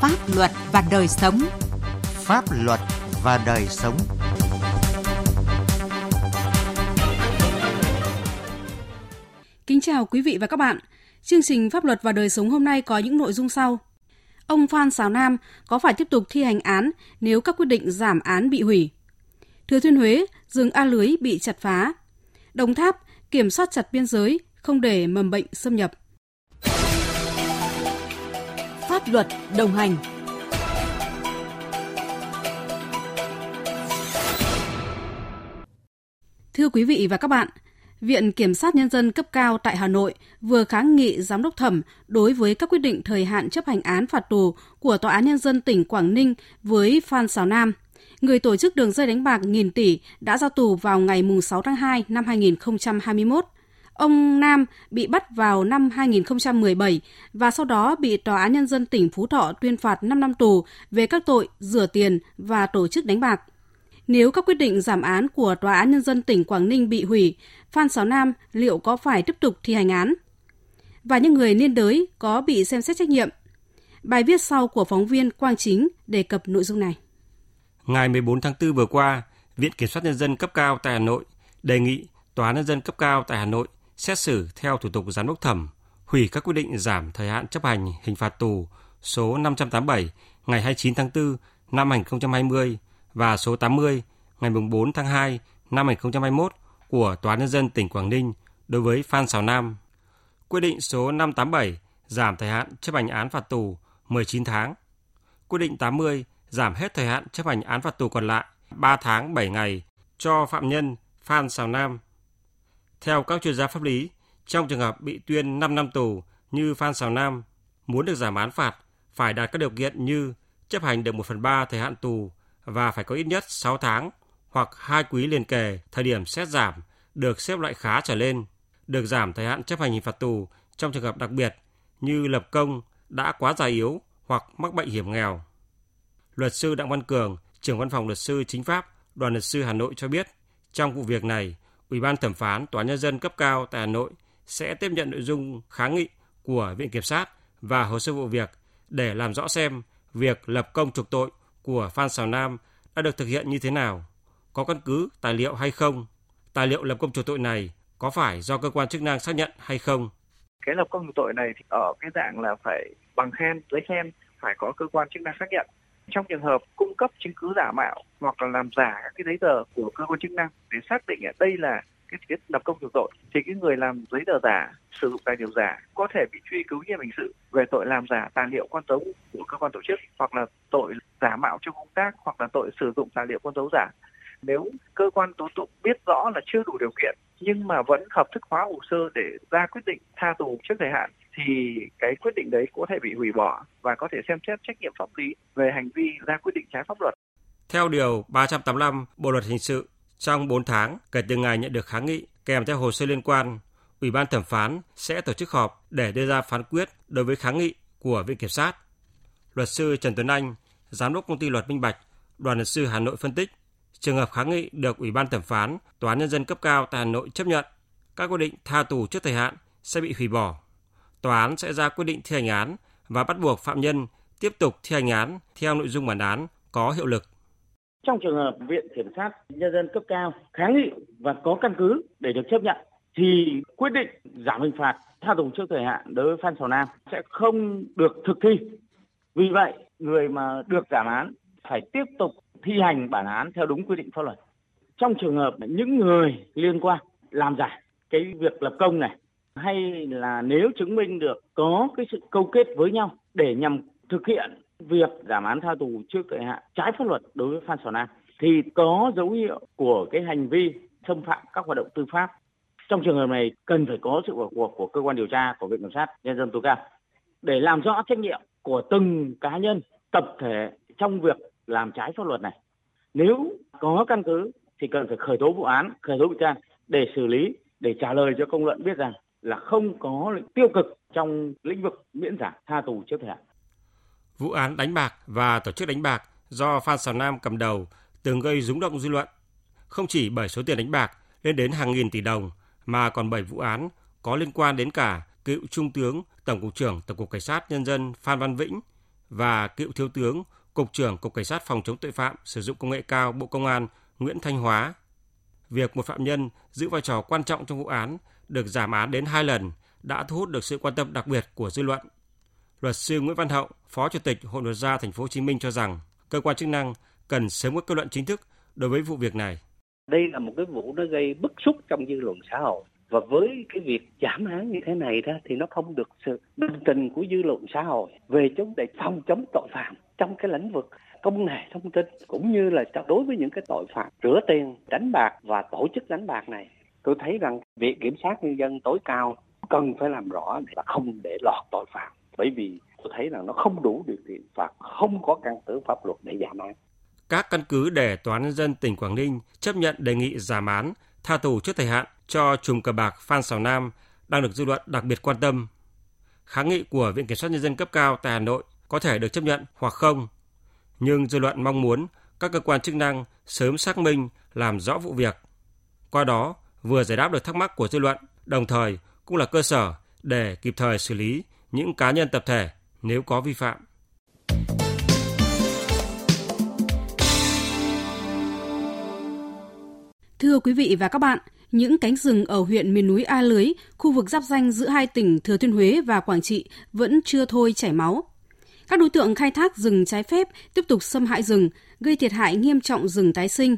Pháp luật và đời sống. Pháp luật và đời sống. Kính chào quý vị và các bạn. Chương trình Pháp luật và đời sống hôm nay có những nội dung sau. Ông Phan Xào Nam có phải tiếp tục thi hành án nếu các quyết định giảm án bị hủy? Thừa Thiên Huế, rừng A lưới bị chặt phá. Đồng Tháp, kiểm soát chặt biên giới, không để mầm bệnh xâm nhập. Pháp luật đồng hành Thưa quý vị và các bạn, Viện Kiểm sát Nhân dân cấp cao tại Hà Nội vừa kháng nghị giám đốc thẩm đối với các quyết định thời hạn chấp hành án phạt tù của Tòa án Nhân dân tỉnh Quảng Ninh với Phan Xào Nam, người tổ chức đường dây đánh bạc nghìn tỷ đã ra tù vào ngày 6 tháng 2 năm 2021. Ông Nam bị bắt vào năm 2017 và sau đó bị Tòa án Nhân dân tỉnh Phú Thọ tuyên phạt 5 năm tù về các tội rửa tiền và tổ chức đánh bạc. Nếu các quyết định giảm án của Tòa án Nhân dân tỉnh Quảng Ninh bị hủy, Phan Sáu Nam liệu có phải tiếp tục thi hành án? Và những người liên đới có bị xem xét trách nhiệm? Bài viết sau của phóng viên Quang Chính đề cập nội dung này. Ngày 14 tháng 4 vừa qua, Viện Kiểm soát Nhân dân cấp cao tại Hà Nội đề nghị Tòa án Nhân dân cấp cao tại Hà Nội xét xử theo thủ tục giám đốc thẩm, hủy các quyết định giảm thời hạn chấp hành hình phạt tù số 587 ngày 29 tháng 4 năm 2020 và số 80 ngày 4 tháng 2 năm 2021 của Tòa Nhân dân tỉnh Quảng Ninh đối với Phan Xào Nam. Quyết định số 587 giảm thời hạn chấp hành án phạt tù 19 tháng. Quyết định 80 giảm hết thời hạn chấp hành án phạt tù còn lại 3 tháng 7 ngày cho phạm nhân Phan Xào Nam. Theo các chuyên gia pháp lý, trong trường hợp bị tuyên 5 năm tù như Phan Xào Nam, muốn được giảm án phạt phải đạt các điều kiện như chấp hành được 1 phần 3 thời hạn tù và phải có ít nhất 6 tháng hoặc hai quý liền kề thời điểm xét giảm được xếp loại khá trở lên, được giảm thời hạn chấp hành hình phạt tù trong trường hợp đặc biệt như lập công đã quá già yếu hoặc mắc bệnh hiểm nghèo. Luật sư Đặng Văn Cường, trưởng văn phòng luật sư chính pháp, đoàn luật sư Hà Nội cho biết, trong vụ việc này, Ủy ban thẩm phán Tòa nhân dân cấp cao tại Hà Nội sẽ tiếp nhận nội dung kháng nghị của Viện Kiểm sát và hồ sơ vụ việc để làm rõ xem việc lập công trục tội của Phan Xào Nam đã được thực hiện như thế nào, có căn cứ tài liệu hay không, tài liệu lập công trục tội này có phải do cơ quan chức năng xác nhận hay không. Cái lập công trục tội này thì ở cái dạng là phải bằng khen, giấy khen, phải có cơ quan chức năng xác nhận. Trong trường hợp cung cấp chứng cứ giả mạo hoặc là làm giả các cái giấy tờ của cơ quan chức năng để xác định đây là cái, thiết lập công chủ tội thì cái người làm giấy tờ giả sử dụng tài liệu giả có thể bị truy cứu nhiệm hình sự về tội làm giả tài liệu con dấu của cơ quan tổ chức hoặc là tội giả mạo trong công tác hoặc là tội sử dụng tài liệu con dấu giả. Nếu cơ quan tố tụng biết rõ là chưa đủ điều kiện nhưng mà vẫn hợp thức hóa hồ sơ để ra quyết định tha tù trước thời hạn thì cái quyết định đấy có thể bị hủy bỏ và có thể xem xét trách nhiệm pháp lý về hành vi ra quyết định trái pháp luật. Theo điều 385 Bộ luật hình sự, trong 4 tháng kể từ ngày nhận được kháng nghị kèm theo hồ sơ liên quan, Ủy ban thẩm phán sẽ tổ chức họp để đưa ra phán quyết đối với kháng nghị của Viện Kiểm sát. Luật sư Trần Tuấn Anh, Giám đốc công ty luật Minh Bạch, đoàn luật sư Hà Nội phân tích, trường hợp kháng nghị được Ủy ban thẩm phán, Tòa án Nhân dân cấp cao tại Hà Nội chấp nhận, các quyết định tha tù trước thời hạn sẽ bị hủy bỏ. Tòa án sẽ ra quyết định thi hành án và bắt buộc phạm nhân tiếp tục thi hành án theo nội dung bản án có hiệu lực. Trong trường hợp Viện Kiểm sát Nhân dân cấp cao kháng nghị và có căn cứ để được chấp nhận thì quyết định giảm hình phạt tha tù trước thời hạn đối với Phan Xào Nam sẽ không được thực thi. Vì vậy, người mà được giảm án phải tiếp tục thi hành bản án theo đúng quy định pháp luật. Trong trường hợp những người liên quan làm giả cái việc lập công này hay là nếu chứng minh được có cái sự câu kết với nhau để nhằm thực hiện việc giảm án tha tù trước thời hạn trái pháp luật đối với Phan Xào Nam thì có dấu hiệu của cái hành vi xâm phạm các hoạt động tư pháp. Trong trường hợp này cần phải có sự vào cuộc của cơ quan điều tra của Viện Kiểm sát Nhân dân tối cao để làm rõ trách nhiệm của từng cá nhân, tập thể trong việc làm trái pháp luật này. Nếu có căn cứ thì cần phải khởi tố vụ án, khởi tố bị can để xử lý, để trả lời cho công luận biết rằng là không có tiêu cực trong lĩnh vực miễn giảm tha tù trước thời hạn. Vụ án đánh bạc và tổ chức đánh bạc do Phan Xào Nam cầm đầu từng gây rúng động dư luận. Không chỉ bởi số tiền đánh bạc lên đến hàng nghìn tỷ đồng, mà còn bởi vụ án có liên quan đến cả cựu Trung tướng Tổng cục trưởng Tổng cục Cảnh sát Nhân dân Phan Văn Vĩnh và cựu thiếu tướng, Cục trưởng Cục Cảnh sát Phòng chống tội phạm sử dụng công nghệ cao Bộ Công an Nguyễn Thanh Hóa. Việc một phạm nhân giữ vai trò quan trọng trong vụ án được giảm án đến hai lần đã thu hút được sự quan tâm đặc biệt của dư luận. Luật sư Nguyễn Văn Hậu, Phó Chủ tịch Hội luật gia Thành phố Hồ Chí Minh cho rằng cơ quan chức năng cần sớm có kết luận chính thức đối với vụ việc này. Đây là một cái vụ nó gây bức xúc trong dư luận xã hội và với cái việc giảm án như thế này đó thì nó không được sự đồng tình của dư luận xã hội về chống để phòng chống tội phạm trong cái lĩnh vực công nghệ thông tin cũng như là đối với những cái tội phạm rửa tiền đánh bạc và tổ chức đánh bạc này tôi thấy rằng việc kiểm sát nhân dân tối cao cần phải làm rõ là không để lọt tội phạm bởi vì tôi thấy rằng nó không đủ điều kiện và không có căn cứ pháp luật để giảm án. Các căn cứ để Tòa án nhân dân tỉnh Quảng Ninh chấp nhận đề nghị giảm án, tha tù trước thời hạn cho chùm cờ bạc Phan Xào Nam đang được dư luận đặc biệt quan tâm. Kháng nghị của Viện Kiểm soát Nhân dân cấp cao tại Hà Nội có thể được chấp nhận hoặc không, nhưng dư luận mong muốn các cơ quan chức năng sớm xác minh làm rõ vụ việc. Qua đó, vừa giải đáp được thắc mắc của dư luận, đồng thời cũng là cơ sở để kịp thời xử lý những cá nhân tập thể nếu có vi phạm. Thưa quý vị và các bạn, những cánh rừng ở huyện miền núi A Lưới, khu vực giáp danh giữa hai tỉnh Thừa Thiên Huế và Quảng Trị vẫn chưa thôi chảy máu. Các đối tượng khai thác rừng trái phép tiếp tục xâm hại rừng, gây thiệt hại nghiêm trọng rừng tái sinh.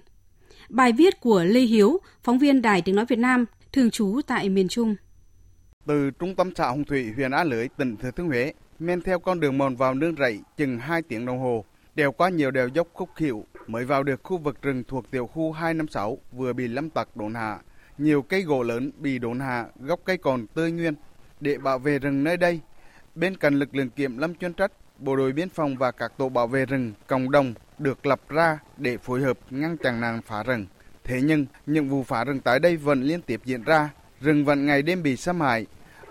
Bài viết của Lê Hiếu, phóng viên Đài Tiếng Nói Việt Nam, thường trú tại miền Trung. Từ trung tâm xã Hồng Thủy, huyện Á Lưới, tỉnh Thừa Thiên Huế, men theo con đường mòn vào nương rẫy chừng 2 tiếng đồng hồ, đèo qua nhiều đèo dốc khúc khỉu mới vào được khu vực rừng thuộc tiểu khu 256 vừa bị lâm tặc đốn hạ. Nhiều cây gỗ lớn bị đốn hạ, gốc cây còn tươi nguyên. Để bảo vệ rừng nơi đây, bên cạnh lực lượng kiểm lâm chuyên trách, bộ đội biên phòng và các tổ bảo vệ rừng cộng đồng được lập ra để phối hợp ngăn chặn nạn phá rừng. Thế nhưng, những vụ phá rừng tại đây vẫn liên tiếp diễn ra, rừng vẫn ngày đêm bị xâm hại.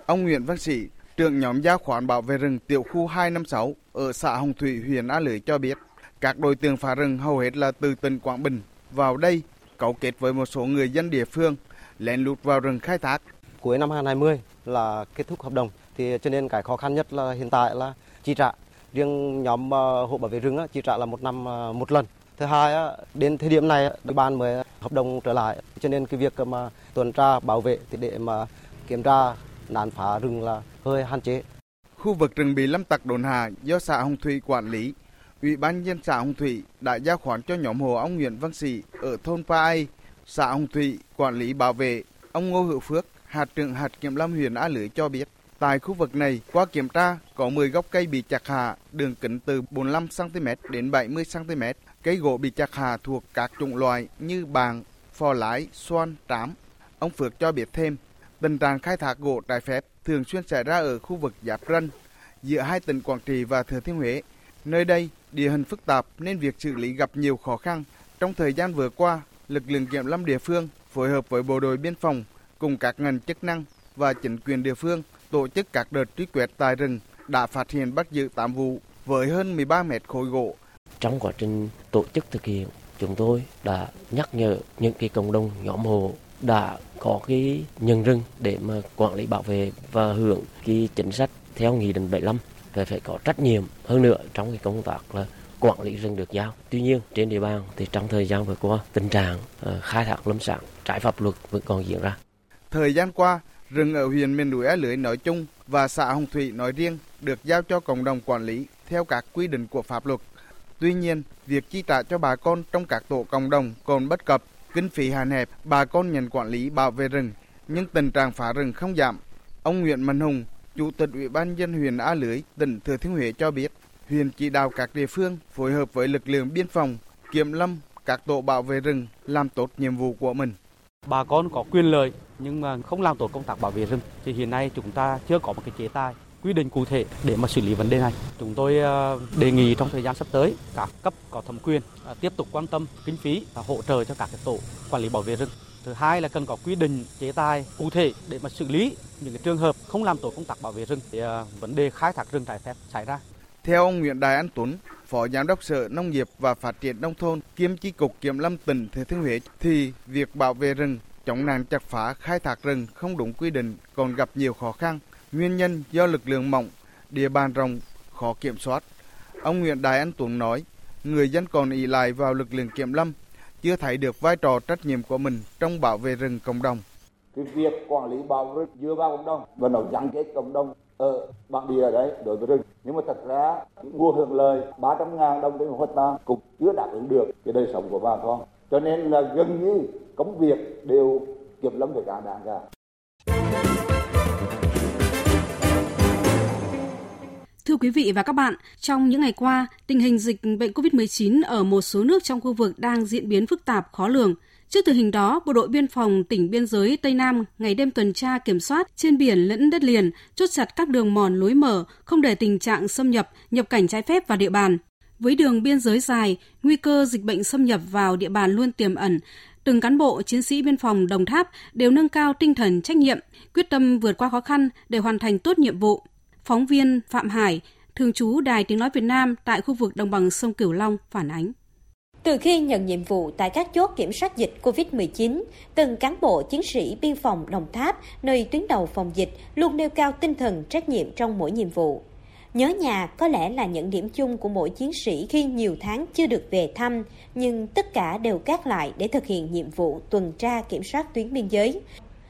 Ông Nguyễn Văn Sĩ, trưởng nhóm giao khoán bảo vệ rừng tiểu khu 256 ở xã Hồng Thủy, huyện A Lưới cho biết, các đối tượng phá rừng hầu hết là từ tỉnh Quảng Bình vào đây cấu kết với một số người dân địa phương lén lút vào rừng khai thác. Cuối năm 2020 là kết thúc hợp đồng thì cho nên cái khó khăn nhất là hiện tại là chi trả. Riêng nhóm ờ, hộ bảo vệ rừng chi trả là một năm ờ, một lần. Thứ hai đến thời điểm này địa bàn mới hợp đồng trở lại cho nên cái việc mà tuần tra bảo vệ thì để mà kiểm tra nạn phá rừng là hơi hạn chế. Khu vực rừng bị lâm tặc đồn hạ do xã Hồng Thủy quản lý Ủy ban nhân xã Hồng Thủy đã giao khoán cho nhóm hồ ông Nguyễn Văn Sĩ ở thôn Pa Ai, xã Hồng Thủy quản lý bảo vệ. Ông Ngô Hữu Phước, hạt trưởng hạt kiểm lâm huyện A Lưới cho biết, tại khu vực này qua kiểm tra có 10 gốc cây bị chặt hạ, đường kính từ 45 cm đến 70 cm. Cây gỗ bị chặt hạ thuộc các chủng loại như bàng, phò lái, xoan, trám. Ông Phước cho biết thêm, tình trạng khai thác gỗ trái phép thường xuyên xảy ra ở khu vực giáp ranh giữa hai tỉnh Quảng Trị và Thừa Thiên Huế. Nơi đây địa hình phức tạp nên việc xử lý gặp nhiều khó khăn. Trong thời gian vừa qua, lực lượng kiểm lâm địa phương phối hợp với bộ đội biên phòng cùng các ngành chức năng và chính quyền địa phương tổ chức các đợt truy quét tại rừng đã phát hiện bắt giữ 8 vụ với hơn 13 mét khối gỗ. Trong quá trình tổ chức thực hiện, chúng tôi đã nhắc nhở những cái cộng đồng nhóm hộ đã có cái nhân rừng để mà quản lý bảo vệ và hưởng cái chính sách theo nghị định 75 về phải có trách nhiệm hơn nữa trong cái công tác là quản lý rừng được giao. Tuy nhiên trên địa bàn thì trong thời gian vừa qua tình trạng ờ, khai thác lâm sản trái pháp luật vẫn còn diễn ra. Thời gian qua, rừng ở huyện miền núi A Lưới nói chung và xã Hồng Thủy nói riêng được giao cho cộng đồng quản lý theo các quy định của pháp luật. Tuy nhiên, việc chi trả cho bà con trong các tổ cộng đồng còn bất cập, kinh phí hạn hẹp, bà con nhận quản lý bảo vệ rừng, nhưng tình trạng phá rừng không giảm. Ông Nguyễn Mạnh Hùng, Chủ tịch Ủy ban dân huyện A Lưới, tỉnh Thừa Thiên Huế cho biết, huyện chỉ đạo các địa phương phối hợp với lực lượng biên phòng, kiểm lâm, các tổ bảo vệ rừng làm tốt nhiệm vụ của mình. Bà con có quyền lợi nhưng mà không làm tốt công tác bảo vệ rừng thì hiện nay chúng ta chưa có một cái chế tài quy định cụ thể để mà xử lý vấn đề này. Chúng tôi ờ, đề nghị trong thời gian sắp tới các cấp có thẩm quyền ờ, tiếp tục quan tâm kinh phí và hỗ trợ cho các cái tổ quản lý bảo vệ rừng Thứ hai là cần có quy định chế tài cụ thể để mà xử lý những cái trường hợp không làm tổ công tác bảo vệ rừng thì ờ, vấn đề khai thác rừng trái phép xảy ra. Theo ông Nguyễn Đài An Tuấn, Phó Giám đốc Sở Nông nghiệp và Phát triển Nông thôn kiêm chi cục Kiểm lâm tỉnh Thừa Thiên Huế thì việc bảo vệ rừng, chống nạn chặt phá khai thác rừng không đúng quy định còn gặp nhiều khó khăn. Nguyên nhân do lực lượng mỏng, địa bàn rộng, khó kiểm soát. Ông Nguyễn Đài Anh Tuấn nói, người dân còn ỷ lại vào lực lượng kiểm lâm, chưa thấy được vai trò trách nhiệm của mình trong bảo vệ rừng cộng đồng. Cái việc quản lý bảo vệ rừng dựa vào cộng đồng và nó gắn kết cộng đồng ở bản địa đấy đối với rừng nhưng mà thật ra mua hưởng lời 300 ngàn đồng trên một hecta cũng chưa đáp ứng được cái đời sống của bà con. Cho nên là gần như công việc đều kiểm lâm phải cả đảng cả. Quý vị và các bạn, trong những ngày qua, tình hình dịch bệnh COVID-19 ở một số nước trong khu vực đang diễn biến phức tạp, khó lường. Trước tình hình đó, Bộ đội Biên phòng tỉnh biên giới Tây Nam ngày đêm tuần tra kiểm soát trên biển lẫn đất liền, chốt chặt các đường mòn lối mở, không để tình trạng xâm nhập, nhập cảnh trái phép vào địa bàn. Với đường biên giới dài, nguy cơ dịch bệnh xâm nhập vào địa bàn luôn tiềm ẩn. Từng cán bộ, chiến sĩ biên phòng Đồng Tháp đều nâng cao tinh thần trách nhiệm, quyết tâm vượt qua khó khăn để hoàn thành tốt nhiệm vụ. Phóng viên Phạm Hải, thường trú Đài Tiếng Nói Việt Nam tại khu vực đồng bằng sông Cửu Long phản ánh. Từ khi nhận nhiệm vụ tại các chốt kiểm soát dịch COVID-19, từng cán bộ chiến sĩ biên phòng Đồng Tháp, nơi tuyến đầu phòng dịch, luôn nêu cao tinh thần trách nhiệm trong mỗi nhiệm vụ. Nhớ nhà có lẽ là những điểm chung của mỗi chiến sĩ khi nhiều tháng chưa được về thăm, nhưng tất cả đều gác lại để thực hiện nhiệm vụ tuần tra kiểm soát tuyến biên giới.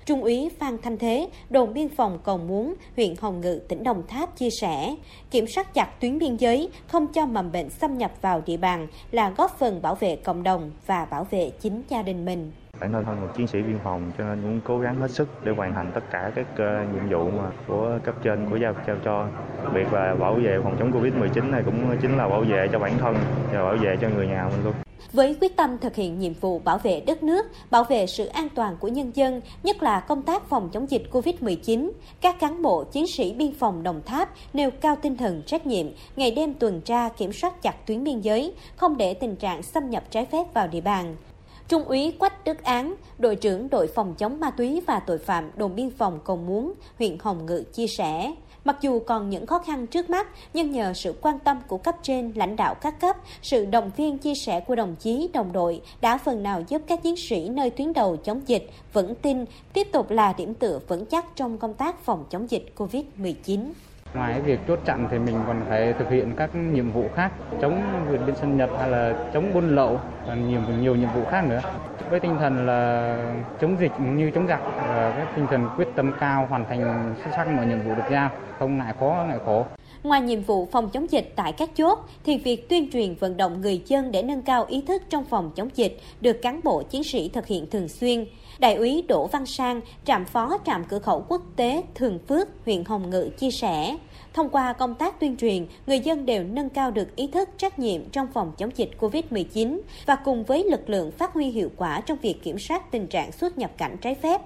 Trung úy Phan Thanh Thế, đồn biên phòng Cầu Muốn, huyện Hồng Ngự, tỉnh Đồng Tháp chia sẻ, kiểm soát chặt tuyến biên giới, không cho mầm bệnh xâm nhập vào địa bàn là góp phần bảo vệ cộng đồng và bảo vệ chính gia đình mình. Bản thân thân một chiến sĩ biên phòng cho nên cũng cố gắng hết sức để hoàn thành tất cả các uh, nhiệm vụ mà của cấp trên của giao trao cho. Đặc biệt là bảo vệ phòng chống Covid-19 này cũng chính là bảo vệ cho bản thân và bảo vệ cho người nhà mình luôn. Với quyết tâm thực hiện nhiệm vụ bảo vệ đất nước, bảo vệ sự an toàn của nhân dân, nhất là công tác phòng chống dịch COVID-19, các cán bộ chiến sĩ biên phòng Đồng Tháp nêu cao tinh thần trách nhiệm, ngày đêm tuần tra kiểm soát chặt tuyến biên giới, không để tình trạng xâm nhập trái phép vào địa bàn. Trung úy Quách Đức Án, đội trưởng đội phòng chống ma túy và tội phạm đồn biên phòng Cầu Muốn, huyện Hồng Ngự chia sẻ, Mặc dù còn những khó khăn trước mắt, nhưng nhờ sự quan tâm của cấp trên, lãnh đạo các cấp, sự động viên chia sẻ của đồng chí, đồng đội đã phần nào giúp các chiến sĩ nơi tuyến đầu chống dịch vững tin, tiếp tục là điểm tựa vững chắc trong công tác phòng chống dịch COVID-19. Ngoài việc chốt chặn thì mình còn phải thực hiện các nhiệm vụ khác, chống vượt biên xâm nhập hay là chống buôn lậu và nhiều nhiều nhiệm vụ khác nữa. Với tinh thần là chống dịch như chống giặc và cái tinh thần quyết tâm cao hoàn thành xuất sắc mọi nhiệm vụ được giao, không ngại khó ngại khổ. Ngoài nhiệm vụ phòng chống dịch tại các chốt, thì việc tuyên truyền vận động người dân để nâng cao ý thức trong phòng chống dịch được cán bộ chiến sĩ thực hiện thường xuyên. Đại úy Đỗ Văn Sang, trạm phó trạm cửa khẩu quốc tế Thường Phước, huyện Hồng Ngự chia sẻ, thông qua công tác tuyên truyền, người dân đều nâng cao được ý thức trách nhiệm trong phòng chống dịch COVID-19 và cùng với lực lượng phát huy hiệu quả trong việc kiểm soát tình trạng xuất nhập cảnh trái phép,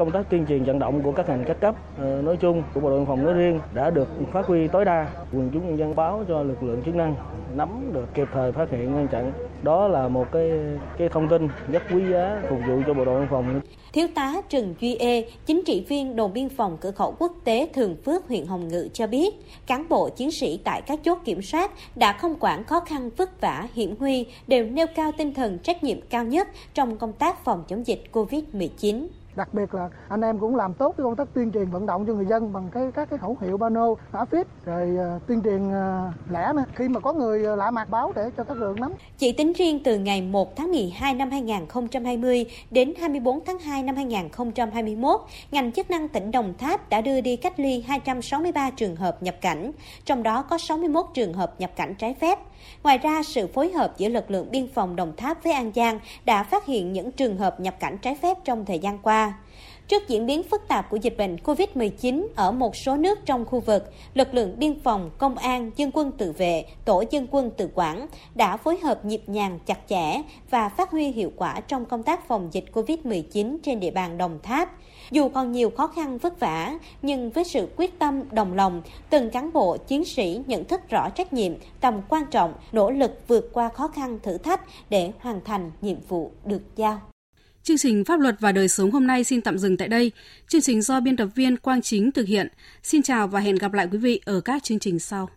công tác tuyên truyền vận động của các ngành các cấp ờ, nói chung của bộ đội biên phòng nói riêng đã được phát huy tối đa. Quần chúng nhân dân báo cho lực lượng chức năng nắm được kịp thời phát hiện ngăn chặn. Đó là một cái cái thông tin rất quý giá phục vụ cho bộ đội biên phòng. Thiếu tá Trần Duy Ê, chính trị viên đồn biên phòng cửa khẩu quốc tế Thường Phước, huyện Hồng Ngự cho biết, cán bộ chiến sĩ tại các chốt kiểm soát đã không quản khó khăn vất vả, hiểm nguy, đều nêu cao tinh thần trách nhiệm cao nhất trong công tác phòng chống dịch COVID-19 đặc biệt là anh em cũng làm tốt cái công tác tuyên truyền vận động cho người dân bằng cái các cái khẩu hiệu pano mã phít rồi uh, tuyên truyền uh, lẻ nữa khi mà có người uh, lạ mặt báo để cho các lượng nắm. Chỉ tính riêng từ ngày 1 tháng 12 năm 2020 đến 24 tháng 2 năm 2021, ngành chức năng tỉnh Đồng Tháp đã đưa đi cách ly 263 trường hợp nhập cảnh, trong đó có 61 trường hợp nhập cảnh trái phép. Ngoài ra, sự phối hợp giữa lực lượng biên phòng Đồng Tháp với An Giang đã phát hiện những trường hợp nhập cảnh trái phép trong thời gian qua qua. Trước diễn biến phức tạp của dịch bệnh COVID-19 ở một số nước trong khu vực, lực lượng biên phòng, công an, dân quân tự vệ, tổ dân quân tự quản đã phối hợp nhịp nhàng chặt chẽ và phát huy hiệu quả trong công tác phòng dịch COVID-19 trên địa bàn Đồng Tháp. Dù còn nhiều khó khăn vất vả, nhưng với sự quyết tâm, đồng lòng, từng cán bộ, chiến sĩ nhận thức rõ trách nhiệm, tầm quan trọng, nỗ lực vượt qua khó khăn thử thách để hoàn thành nhiệm vụ được giao. Chương trình Pháp luật và đời sống hôm nay xin tạm dừng tại đây. Chương trình do biên tập viên Quang Chính thực hiện. Xin chào và hẹn gặp lại quý vị ở các chương trình sau.